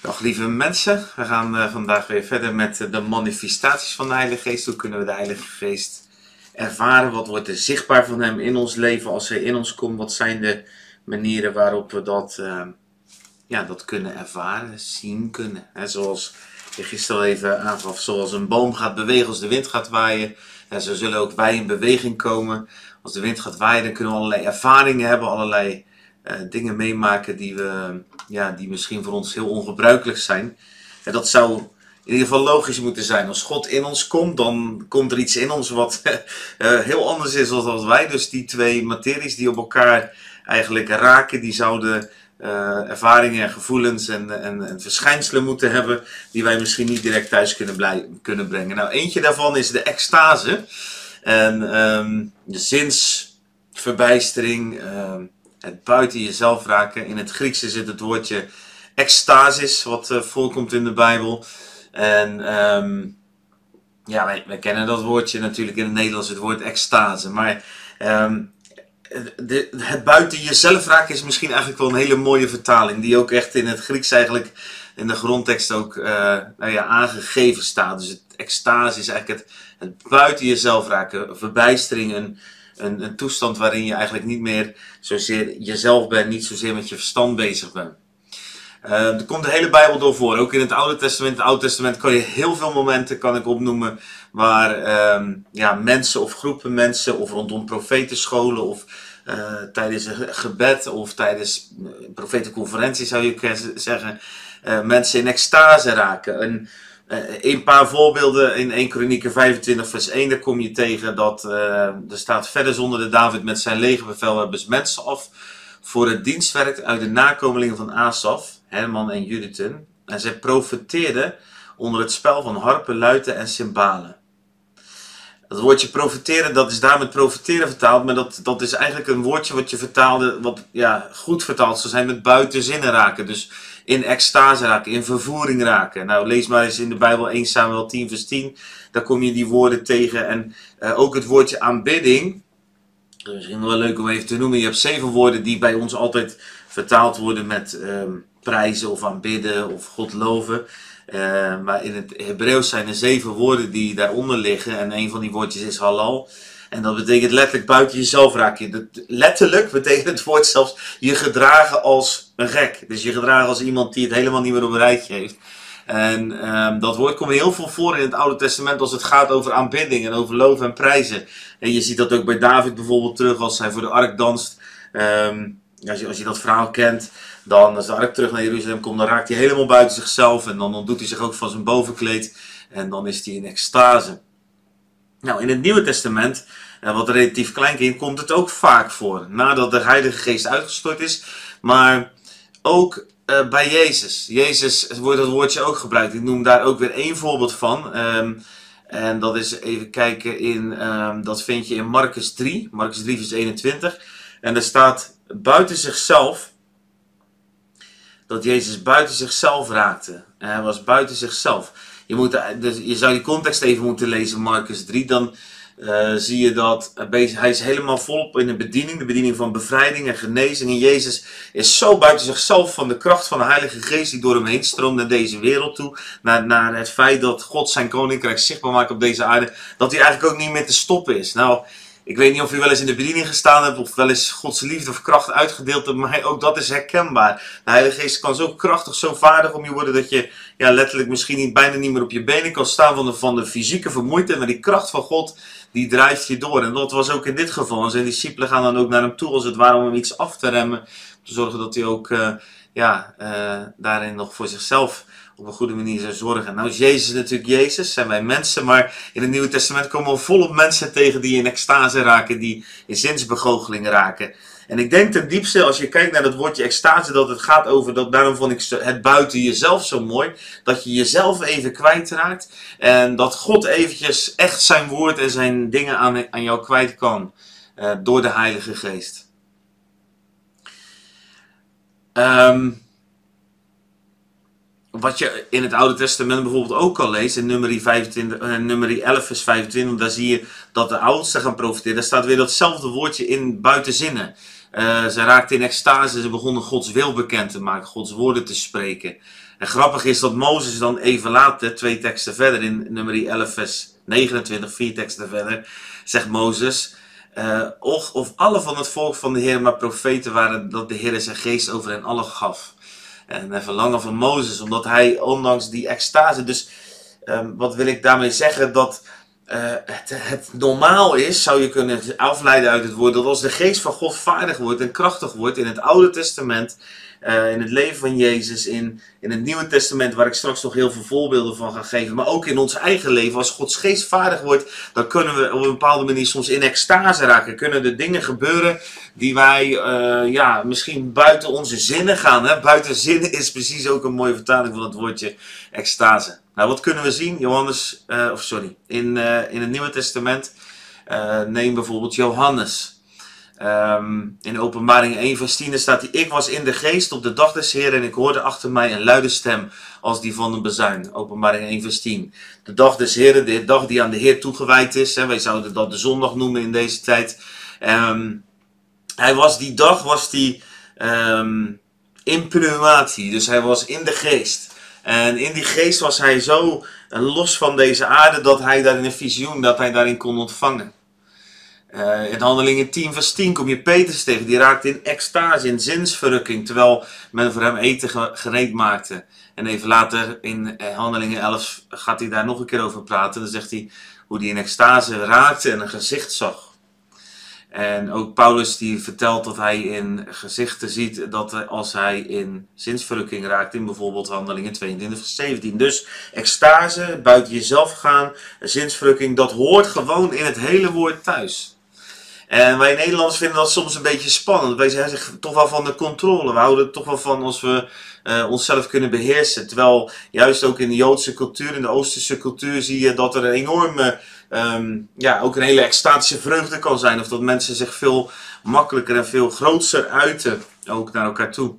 Dag lieve mensen, we gaan uh, vandaag weer verder met uh, de manifestaties van de Heilige Geest. Hoe kunnen we de Heilige Geest ervaren? Wat wordt er zichtbaar van Hem in ons leven als Hij in ons komt? Wat zijn de manieren waarop we dat, uh, ja, dat kunnen ervaren, zien kunnen? He, zoals je gisteren al even aangaf, zoals een boom gaat bewegen als de wind gaat waaien. En zo zullen ook wij in beweging komen. Als de wind gaat waaien, dan kunnen we allerlei ervaringen hebben, allerlei dingen meemaken die, we, ja, die misschien voor ons heel ongebruikelijk zijn. En dat zou in ieder geval logisch moeten zijn. Als God in ons komt, dan komt er iets in ons wat uh, heel anders is dan wat wij. Dus die twee materies die op elkaar eigenlijk raken, die zouden uh, ervaringen en gevoelens en, en, en, verschijnselen moeten hebben die wij misschien niet direct thuis kunnen, blij, kunnen brengen. Nou, eentje daarvan is de extase en um, de zinsverbijstering, um, het buiten jezelf raken. In het Grieks is het woordje extasis, wat uh, voorkomt in de Bijbel. En um, ja, wij, kennen dat woordje natuurlijk in het Nederlands, het woord extase. Maar um, de, het buiten jezelf raken is misschien eigenlijk wel een hele mooie vertaling. Die ook echt in het Grieks eigenlijk in de grondtekst ook uh, nou ja, aangegeven staat. Dus het extase is eigenlijk het, het buiten jezelf raken, verbijstering, een, een, een, toestand waarin je eigenlijk niet meer zozeer jezelf bent, niet zozeer met je verstand bezig bent. Uh, er komt de hele Bijbel door voor. Ook in het Oude Testament. Het Oude Testament kan je heel veel momenten kan ik opnoemen waar uh, ja, mensen of groepen mensen of rondom profetenscholen of uh, tijdens een gebed of tijdens een profetenconferentie zou je zeggen, mensen in extase raken. En, uh, een paar voorbeelden in 1 Kronieken 25 vers 1, daar kom je tegen dat er staat verder zonder de David met zijn legerbevelhebbers mensen af voor het dienstwerk uit de nakomelingen van Asaf, Herman en Judithun. En zij profeteerden onder het spel van harpen, luiten en cymbalen. Dat woordje profiteren, dat is daar met profiteren vertaald, maar dat, dat is eigenlijk een woordje wat je vertaalde, wat ja, goed vertaald zou zijn met buitenzinnen raken. Dus in extase raken, in vervoering raken. Nou, lees maar eens in de Bijbel 1 Samuel 10 vers 10, daar kom je die woorden tegen. En uh, ook het woordje aanbidding, dat is misschien wel leuk om even te noemen. Je hebt zeven woorden die bij ons altijd vertaald worden met um, prijzen of aanbidden of God loven. Uh, maar in het Hebreeuws zijn er zeven woorden die daaronder liggen. En een van die woordjes is halal. En dat betekent letterlijk buiten jezelf raken. Letterlijk betekent het woord zelfs je gedragen als een gek. Dus je gedragen als iemand die het helemaal niet meer op een rijtje heeft. En um, dat woord komt heel veel voor in het Oude Testament als het gaat over aanbidding en over loven en prijzen. En je ziet dat ook bij David bijvoorbeeld terug als hij voor de ark danst. Um, als, je, als je dat verhaal kent, dan als de ark terug naar Jeruzalem komt, dan raakt hij helemaal buiten zichzelf. En dan ontdoet hij zich ook van zijn bovenkleed. En dan is hij in extase. Nou, in het Nieuwe Testament, wat relatief klein kind, komt het ook vaak voor. Nadat de Heilige Geest uitgestort is. Maar ook uh, bij Jezus. Jezus wordt dat woordje ook gebruikt. Ik noem daar ook weer één voorbeeld van. Um, en dat is even kijken in, um, dat vind je in Marcus 3. Marcus 3 vers 21. En er staat buiten zichzelf dat Jezus buiten zichzelf raakte. Hij was buiten zichzelf. Je, moet, dus je zou die context even moeten lezen, Marcus 3. Dan uh, zie je dat hij is helemaal volop in de bediening. De bediening van bevrijding en genezing. En Jezus is zo buiten zichzelf van de kracht van de Heilige Geest die door hem heen stroomt naar deze wereld toe. Naar, naar het feit dat God zijn koninkrijk zichtbaar maakt op deze aarde. Dat hij eigenlijk ook niet meer te stoppen is. Nou, ik weet niet of u wel eens in de bediening gestaan hebt of wel eens Gods liefde of kracht uitgedeeld hebt, maar ook dat is herkenbaar. De Heilige Geest kan zo krachtig, zo vaardig om je worden dat je ja, letterlijk misschien niet, bijna niet meer op je benen kan staan van de, van de fysieke vermoeidheid, maar die kracht van God die drijft je door. En dat was ook in dit geval. En zijn discipelen gaan dan ook naar hem toe als het ware om hem iets af te remmen, om te zorgen dat hij ook uh, ja, uh, daarin nog voor zichzelf op een goede manier zou zorgen. Nou is Jezus natuurlijk Jezus, zijn wij mensen, maar in het Nieuwe Testament komen we volop mensen tegen die in extase raken, die in zinsbegoocheling raken. En ik denk ten diepste, als je kijkt naar dat woordje extase, dat het gaat over, dat, daarom vond ik het buiten jezelf zo mooi, dat je jezelf even kwijtraakt en dat God eventjes echt zijn woord en zijn dingen aan, aan jou kwijt kan uh, door de Heilige Geest. Um, wat je in het Oude Testament bijvoorbeeld ook kan lezen, in nummer, 25, uh, nummer 11 vers 25, daar zie je dat de oudsten gaan profiteren. Daar staat weer datzelfde woordje in buitenzinnen. Uh, ze raakten in extase, ze begonnen Gods wil bekend te maken, Gods woorden te spreken. En grappig is dat Mozes dan even later, twee teksten verder, in nummer 11 vers 29, vier teksten verder, zegt Mozes, uh, of, of alle van het volk van de Heer maar profeten waren, dat de Heer zijn geest over hen allen gaf. En hij verlangen van Mozes, omdat hij ondanks die extase, dus um, wat wil ik daarmee zeggen, dat uh, het, normaal is, zou je kunnen afleiden uit het woord, dat als de geest van God vaardig wordt en krachtig wordt in het Oude Testament, uh, in het leven van Jezus, in, in het Nieuwe Testament, waar ik straks nog heel veel voorbeelden van ga geven, maar ook in ons eigen leven, als Gods geest vaardig wordt, dan kunnen we op een bepaalde manier soms in extase raken. Kunnen er dingen gebeuren die wij uh, ja, misschien buiten onze zinnen gaan. Hè? Buiten zinnen is precies ook een mooie vertaling van het woordje extase. Nou, wat kunnen we zien? Johannes, uh, of sorry, in, uh, in het Nieuwe Testament. Uh, neem bijvoorbeeld Johannes. Um, in openbaring 1 vers 10 staat hij, ik was in de geest op de dag des Heer en ik hoorde achter mij een luide stem als die van een bezuin. Openbaring 1 vers 10. De dag des Heeren, de dag die aan de Heer toegewijd is. Hè, wij zouden dat de zondag noemen in deze tijd. Um, hij was die dag, was die um. Dus hij was in de geest. En in die geest was hij zo los van deze aarde dat hij daar in een visioen, dat hij daarin kon ontvangen. Uh, in Handelingen 10 vers 10 kom je Petrus tegen. Die raakt in extase, in zinsverrukking. Terwijl men voor hem eten gereed maakte. En even later in uh, Handelingen 11 gaat hij daar nog een keer over praten. Dan zegt hij hoe hij in extase raakte en een gezicht zag. En ook Paulus die vertelt dat hij in gezichten ziet dat als hij in zinsverrukking raakt, in bijvoorbeeld handelingen 22 vers 17. Dus extase, buiten jezelf gaan, zinsverrukking, dat hoort gewoon in het hele woord thuis. En wij Nederlanders vinden dat soms een beetje spannend. Wij zijn toch wel van de controle. We houden er toch wel van als we uh, onszelf kunnen beheersen. Terwijl juist ook in de Joodse cultuur, in de Oosterse cultuur, zie je dat er een enorme, um, ja, ook een hele extatische vreugde kan zijn. Of dat mensen zich veel makkelijker en veel groter uiten, ook naar elkaar toe.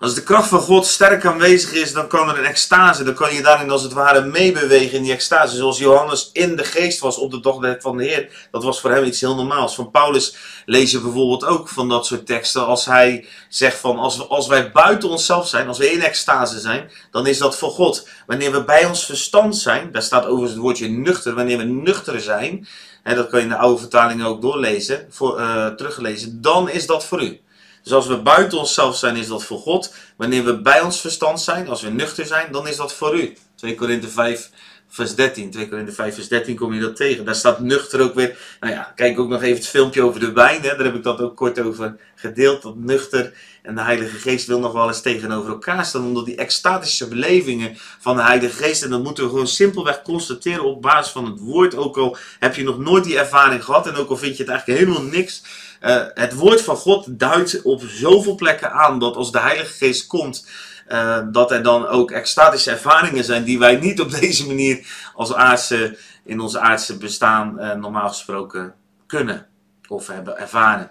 Als de kracht van God sterk aanwezig is, dan kan er een extase, dan kan je daarin als het ware meebewegen in die extase. Zoals Johannes in de geest was op de dag van de Heer. Dat was voor hem iets heel normaals. Van Paulus lees je bijvoorbeeld ook van dat soort teksten. Als hij zegt van, als, als wij buiten onszelf zijn, als we in extase zijn, dan is dat voor God. Wanneer we bij ons verstand zijn, daar staat overigens het woordje nuchter, wanneer we nuchter zijn, hè, dat kan je in de oude vertaling ook doorlezen, voor, uh, teruglezen, dan is dat voor u. Dus als we buiten onszelf zijn, is dat voor God. Wanneer we bij ons verstand zijn, als we nuchter zijn, dan is dat voor u. 2 Korinthe 5, vers 13. 2 Korinthe 5, vers 13 kom je dat tegen. Daar staat nuchter ook weer. Nou ja, kijk ook nog even het filmpje over de wijn. Hè. Daar heb ik dat ook kort over gedeeld. Dat nuchter en de Heilige Geest wil nog wel eens tegenover elkaar staan. Omdat die extatische belevingen van de Heilige Geest. En dat moeten we gewoon simpelweg constateren op basis van het woord. Ook al heb je nog nooit die ervaring gehad. En ook al vind je het eigenlijk helemaal niks uh, het woord van God duidt op zoveel plekken aan dat als de Heilige Geest komt, uh, dat er dan ook extatische ervaringen zijn die wij niet op deze manier als aardse, in ons aardse bestaan uh, normaal gesproken kunnen of hebben ervaren.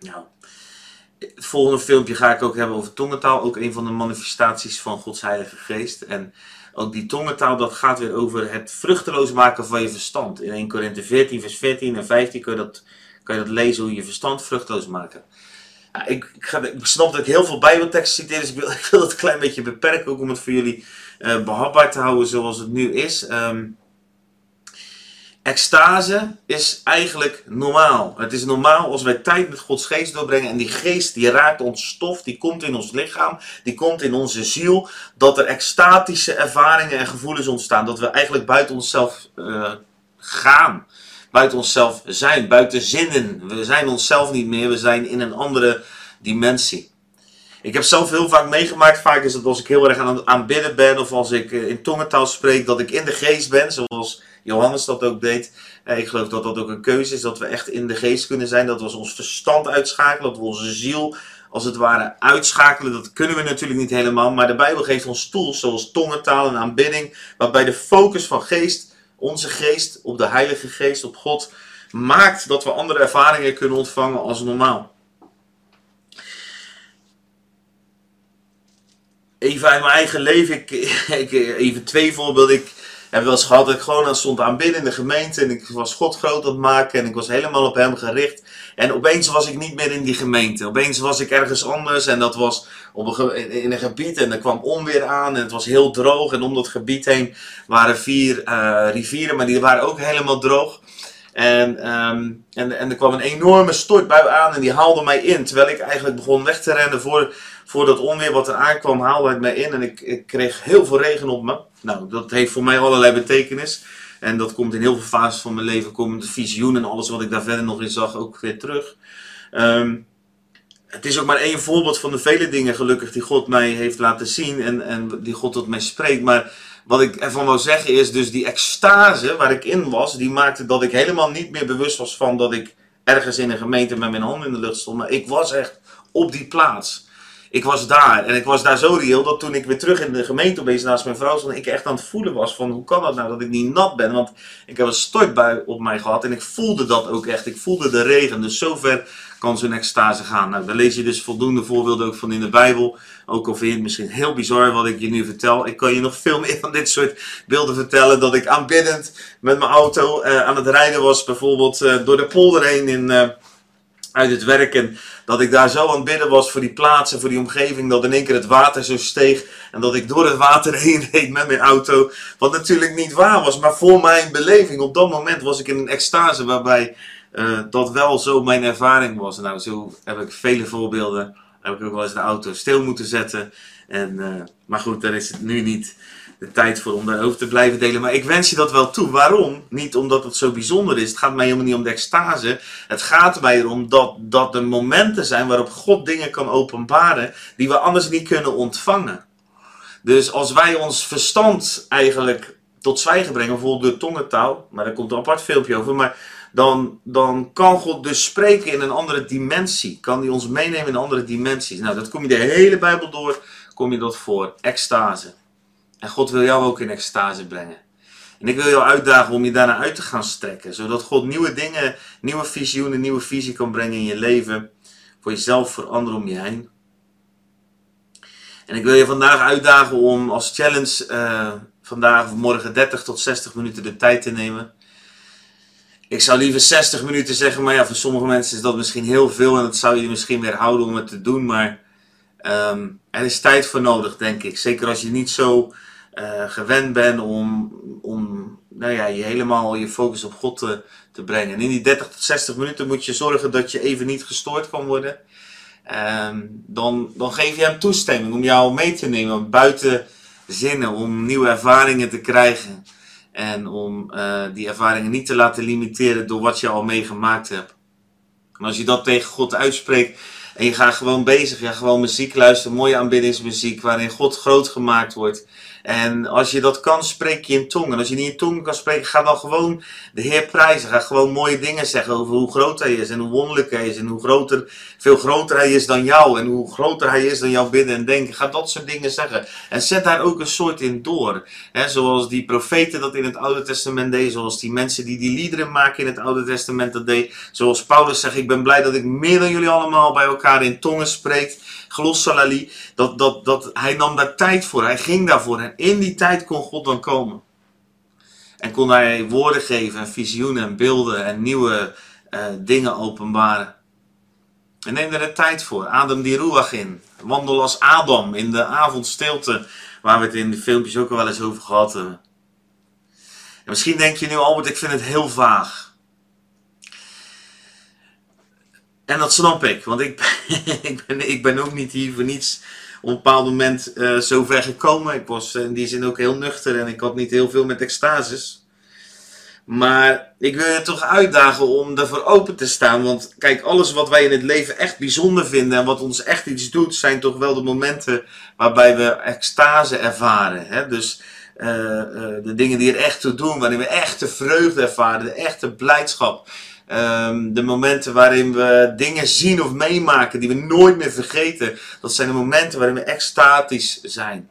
Nou, het volgende filmpje ga ik ook hebben over tongentaal, ook een van de manifestaties van Gods Heilige Geest. En ook die tongentaal, dat gaat weer over het vruchteloos maken van je verstand. In 1 Korinthe 14, vers 14 en 15 kun je dat kan je dat lezen hoe je verstand vruchteloos maken. Ik, ik, ga, snap dat ik heel veel bijbelteksten citeer, dus ik wil, ik wil het een klein beetje beperken, ook om het voor jullie uh, behapbaar te houden zoals het nu is. Um, extase is eigenlijk normaal. Het is normaal als wij tijd met Gods geest doorbrengen en die geest die raakt ons stof, die komt in ons lichaam, die komt in onze ziel, dat er extatische ervaringen en gevoelens ontstaan, dat we eigenlijk buiten onszelf uh, gaan buiten onszelf zijn, buiten zinnen. We zijn onszelf niet meer, we zijn in een andere dimensie. Ik heb zelf heel vaak meegemaakt, vaak is het als ik heel erg aan het aanbidden ben of als ik eh, in tongentaal spreek, dat ik in de geest ben, zoals Johannes dat ook deed. Eh, ik geloof dat dat ook een keuze is, dat we echt in de geest kunnen zijn, dat we ons verstand uitschakelen, dat we onze ziel als het ware uitschakelen. Dat kunnen we natuurlijk niet helemaal, maar de Bijbel geeft ons tools zoals tongentaal en aanbidding, waarbij de focus van geest onze geest op de Heilige Geest, op God, maakt dat we andere ervaringen kunnen ontvangen als normaal. Even uit mijn eigen leven, ik, even twee voorbeelden. Ik, heb wel eens gehad dat ik gewoon aan stond in de gemeente. En ik was God groot aan het maken. En ik was helemaal op hem gericht. En opeens was ik niet meer in die gemeente. Opeens was ik ergens anders. En dat was op een, in een gebied. En er kwam onweer aan. En het was heel droog. En om dat gebied heen waren vier uh, rivieren. Maar die waren ook helemaal droog. En, um, en, en er kwam een enorme stortbui aan. En die haalde mij in. Terwijl ik eigenlijk begon weg te rennen voor, voor dat onweer wat er aankwam. Haalde het mij in. En ik, ik kreeg heel veel regen op me. Nou, dat heeft voor mij allerlei betekenis. En dat komt in heel veel fases van mijn leven, de visioen en alles wat ik daar verder nog in zag ook weer terug. Um, het is ook maar één voorbeeld van de vele dingen gelukkig die God mij heeft laten zien en, en die God tot mij spreekt. Maar wat ik ervan wil zeggen is dus die extase waar ik in was, die maakte dat ik helemaal niet meer bewust was van dat ik ergens in een gemeente met mijn handen in de lucht stond. Maar ik was echt op die plaats ik was daar. En ik was daar zo reëel dat toen ik weer terug in de gemeente opeens naast mijn vrouw stond, ik echt aan het voelen was van hoe kan dat nou dat ik niet nat ben. Want ik heb een stortbui op mij gehad en ik voelde dat ook echt. Ik voelde de regen. Dus zover kan zo'n extase gaan. Nou, daar lees je dus voldoende voorbeelden ook van in de Bijbel. Ook al vind je het misschien heel bizar wat ik je nu vertel. Ik kan je nog veel meer van dit soort beelden vertellen. Dat ik aanbiddend met mijn auto uh, aan het rijden was. Bijvoorbeeld uh, door de polder heen in, uh, uit het werk. En dat ik daar zo aan het bidden was voor die plaatsen, voor die omgeving, dat in één keer het water zo steeg en dat ik door het water heen reed met mijn auto. Wat natuurlijk niet waar was, maar voor mijn beleving op dat moment was ik in een extase waarbij uh, dat wel zo mijn ervaring was. Nou, zo heb ik vele voorbeelden. Heb ik ook wel eens de auto stil moeten zetten. En, uh, maar goed, daar is het nu niet de tijd voor om daarover te blijven delen. Maar ik wens je dat wel toe. Waarom? Niet omdat het zo bijzonder is. Het gaat mij helemaal niet om de extase. Het gaat mij erom dat, dat er momenten zijn waarop God dingen kan openbaren die we anders niet kunnen ontvangen. Dus als wij ons verstand eigenlijk tot zwijgen brengen, bijvoorbeeld de tongentaal, maar daar komt een apart filmpje over, maar dan, dan kan God dus spreken in een andere dimensie. Kan hij ons meenemen in andere dimensies. Nou, dat kom je de hele Bijbel door, kom je dat voor. Extase. En God wil jou ook in extase brengen. En ik wil jou uitdagen om je daarna uit te gaan strekken. Zodat God nieuwe dingen, nieuwe visioenen, nieuwe visie kan brengen in je leven. Voor jezelf, voor anderen om je heen. En ik wil je vandaag uitdagen om als challenge uh, vandaag of morgen 30 tot 60 minuten de tijd te nemen. Ik zou liever 60 minuten zeggen, maar ja, voor sommige mensen is dat misschien heel veel en dat zou je misschien weer houden om het te doen. Maar um, er is tijd voor nodig, denk ik. Zeker als je niet zo uh, gewend bent om, om nou ja, je helemaal je focus op God te, te brengen. En in die 30 tot 60 minuten moet je zorgen dat je even niet gestoord kan worden. Um, dan, dan geef je hem toestemming om jou mee te nemen buiten zinnen, om nieuwe ervaringen te krijgen. En om uh, die ervaringen niet te laten limiteren door wat je al meegemaakt hebt. En als je dat tegen God uitspreekt en je gaat gewoon bezig, ja, gewoon muziek luisteren, mooie aanbiddingsmuziek waarin God groot gemaakt wordt. En als je dat kan, spreek je in tongen. Als je niet in tongen kan spreken, ga dan gewoon de Heer prijzen. Ga gewoon mooie dingen zeggen over hoe groot Hij is en hoe wonderlijk Hij is. En hoe groter, veel groter Hij is dan jou. En hoe groter Hij is dan jouw bidden en denken. Ga dat soort dingen zeggen. En zet daar ook een soort in door. He, zoals die profeten dat in het Oude Testament deden. Zoals die mensen die die liederen maken in het Oude Testament dat deed. Zoals Paulus zegt, ik ben blij dat ik meer dan jullie allemaal bij elkaar in tongen spreekt. Glossalali. Dat, dat, dat, hij nam daar tijd voor. Hij ging daarvoor. In die tijd kon God dan komen. En kon hij woorden geven en visioenen en beelden en nieuwe uh, dingen openbaren. En neem er de tijd voor. Adem die ruach in. Wandel als Adam in de avondstilte. Waar we het in de filmpjes ook al wel eens over gehad hebben. En misschien denk je nu, Albert, ik vind het heel vaag. En dat snap ik, want ik ik ben, ik ben ook niet hier voor niets op een bepaald moment uh, zo ver gekomen. Ik was in die zin ook heel nuchter en ik had niet heel veel met extases. Maar ik wil je toch uitdagen om ervoor open te staan. Want kijk, alles wat wij in het leven echt bijzonder vinden en wat ons echt iets doet, zijn toch wel de momenten waarbij we extase ervaren. Hè? Dus uh, uh, de dingen die er echt toe doen, waarin we echt de vreugde ervaren, de echte blijdschap. Um, de momenten waarin we dingen zien of meemaken die we nooit meer vergeten. Dat zijn de momenten waarin we extatisch zijn.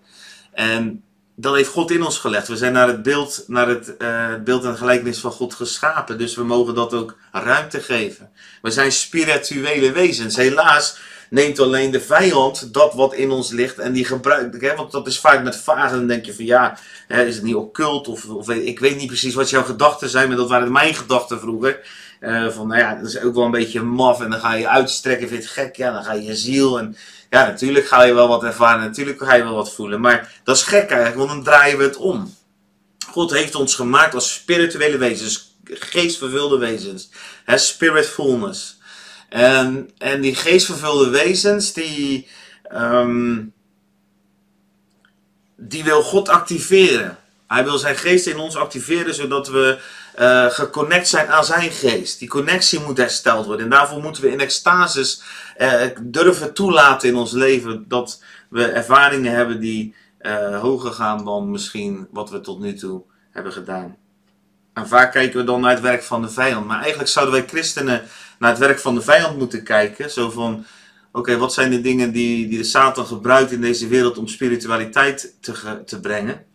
En dat heeft God in ons gelegd. We zijn naar het beeld, naar het uh, beeld en gelijkenis van God geschapen. Dus we mogen dat ook ruimte geven. We zijn spirituele wezens. Helaas neemt alleen de vijand dat wat in ons ligt en die gebruikt. Hè? Want dat is vaak met vagen. Dan denk je van ja, hè, is het niet occult? Of, of ik weet niet precies wat jouw gedachten zijn, maar dat waren mijn gedachten vroeger. Uh, van nou ja, dat is ook wel een beetje maf en dan ga je uitstrekken, vind je het gek, ja, dan ga je je ziel en ja, natuurlijk ga je wel wat ervaren, natuurlijk ga je wel wat voelen, maar dat is gek eigenlijk, want dan draaien we het om. God heeft ons gemaakt als spirituele wezens, geestvervulde wezens, spiritfulness. En, en die geestvervulde wezens, die, um, die wil God activeren. Hij wil zijn geest in ons activeren, zodat we uh, geconnect zijn aan zijn geest. Die connectie moet hersteld worden. En daarvoor moeten we in extases uh, durven toelaten in ons leven dat we ervaringen hebben die uh, hoger gaan dan misschien wat we tot nu toe hebben gedaan. En vaak kijken we dan naar het werk van de vijand. Maar eigenlijk zouden wij christenen naar het werk van de vijand moeten kijken. Zo van, oké, wat zijn de dingen die, die de Satan gebruikt in deze wereld om spiritualiteit te, te brengen?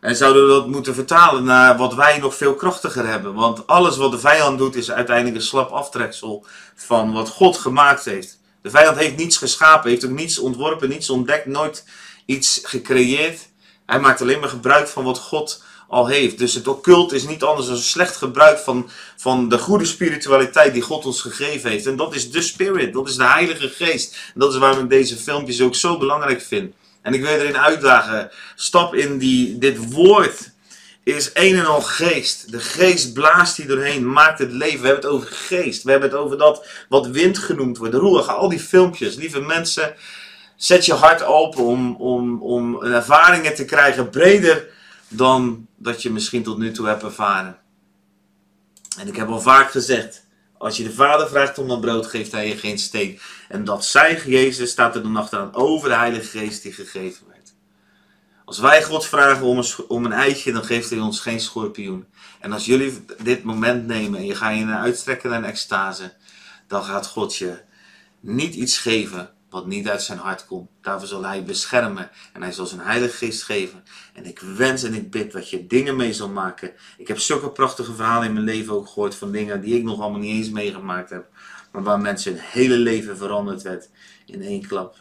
En zouden we dat moeten vertalen naar wat wij nog veel krachtiger hebben. Want alles wat de vijand doet is uiteindelijk een slap aftreksel van wat God gemaakt heeft. De vijand heeft niets geschapen, heeft ook niets ontworpen, niets ontdekt, nooit iets gecreëerd. Hij maakt alleen maar gebruik van wat God al heeft. Dus het occult is niet anders dan een slecht gebruik van, van de goede spiritualiteit die God ons gegeven heeft. En dat is de Spirit, dat is de Heilige Geest. En dat is waarom ik deze filmpjes ook zo belangrijk vind. En ik wil erin uitdagen. Stap in die, dit woord is een en al geest. De geest blaast hier doorheen, maakt het leven. We hebben het over geest. We hebben het over dat wat wind genoemd wordt. Roer, al die filmpjes. Lieve mensen, zet je hart open om, om, om ervaringen te krijgen breder dan dat je misschien tot nu toe hebt ervaren. En ik heb al vaak gezegd, als je de Vader vraagt om een brood, geeft hij je geen steen. En dat zij, Jezus, staat er dan achteraan over de Heilige Geest die gegeven werd. Als wij God vragen om een, om een eitje, dan geeft hij ons geen schorpioen. En als jullie dit moment nemen en je gaat je uitstrekken naar een extase, dan gaat God je niet iets geven wat niet uit zijn hart komt. Daarvoor zal hij beschermen en hij zal zijn heilige geest geven. En ik wens en ik bid dat je dingen mee zal maken. Ik heb zulke prachtige verhalen in mijn leven ook gehoord van dingen die ik nog allemaal niet eens meegemaakt heb. Maar waar mensen hun hele leven veranderd werd in één klap.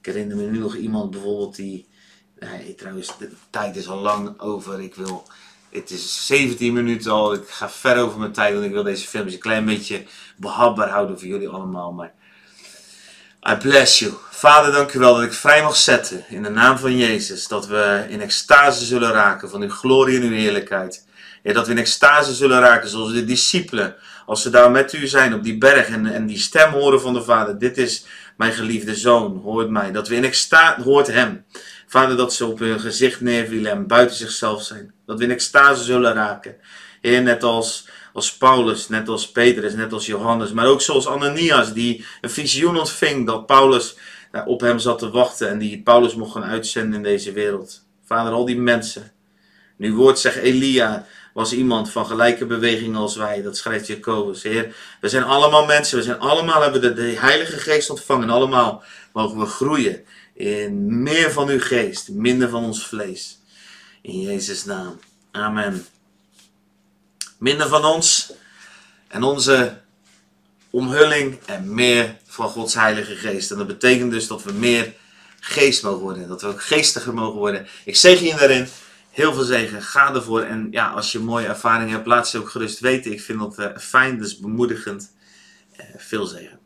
Ik herinner me nu nog iemand bijvoorbeeld die... Trouwens, de tijd is al lang over. Ik wil... Het is 17 minuten al. Ik ga ver over mijn tijd. Want ik wil deze filmpjes een klein beetje behapbaar houden voor jullie allemaal. Maar I bless you. Vader, dank u wel dat ik vrij mag zetten in de naam van Jezus. Dat we in extase zullen raken van uw glorie en uw heerlijkheid. Ja, dat we in extase zullen raken zoals de discipelen. Als ze daar met u zijn op die berg en, en die stem horen van de Vader. Dit is mijn geliefde zoon, hoort mij. Dat we in extase, hoort hem. Vader, dat ze op hun gezicht neervielen en buiten zichzelf zijn. Dat we in extase zullen raken. Heer, net als als Paulus, net als Petrus, net als Johannes, maar ook zoals Ananias, die een visioen ontving dat Paulus op hem zat te wachten en die Paulus mocht gaan uitzenden in deze wereld. Vader, al die mensen. Nu woord zegt Elia was iemand van gelijke beweging als wij. Dat schrijft Jacobus. Heer, we zijn allemaal mensen. We zijn allemaal, hebben de, de Heilige Geest ontvangen. Allemaal mogen we groeien in meer van uw geest, minder van ons vlees. In Jezus' naam. Amen minder van ons en onze omhulling en meer van Gods Heilige Geest. En dat betekent dus dat we meer geest mogen worden, dat we ook geestiger mogen worden. Ik zeg je. Heel veel zegen, ga ervoor. En ja, als je mooie ervaring hebt, laat ze ook gerust weten. Ik vind dat uh, fijn, dus bemoedigend. Uh, veel zegen.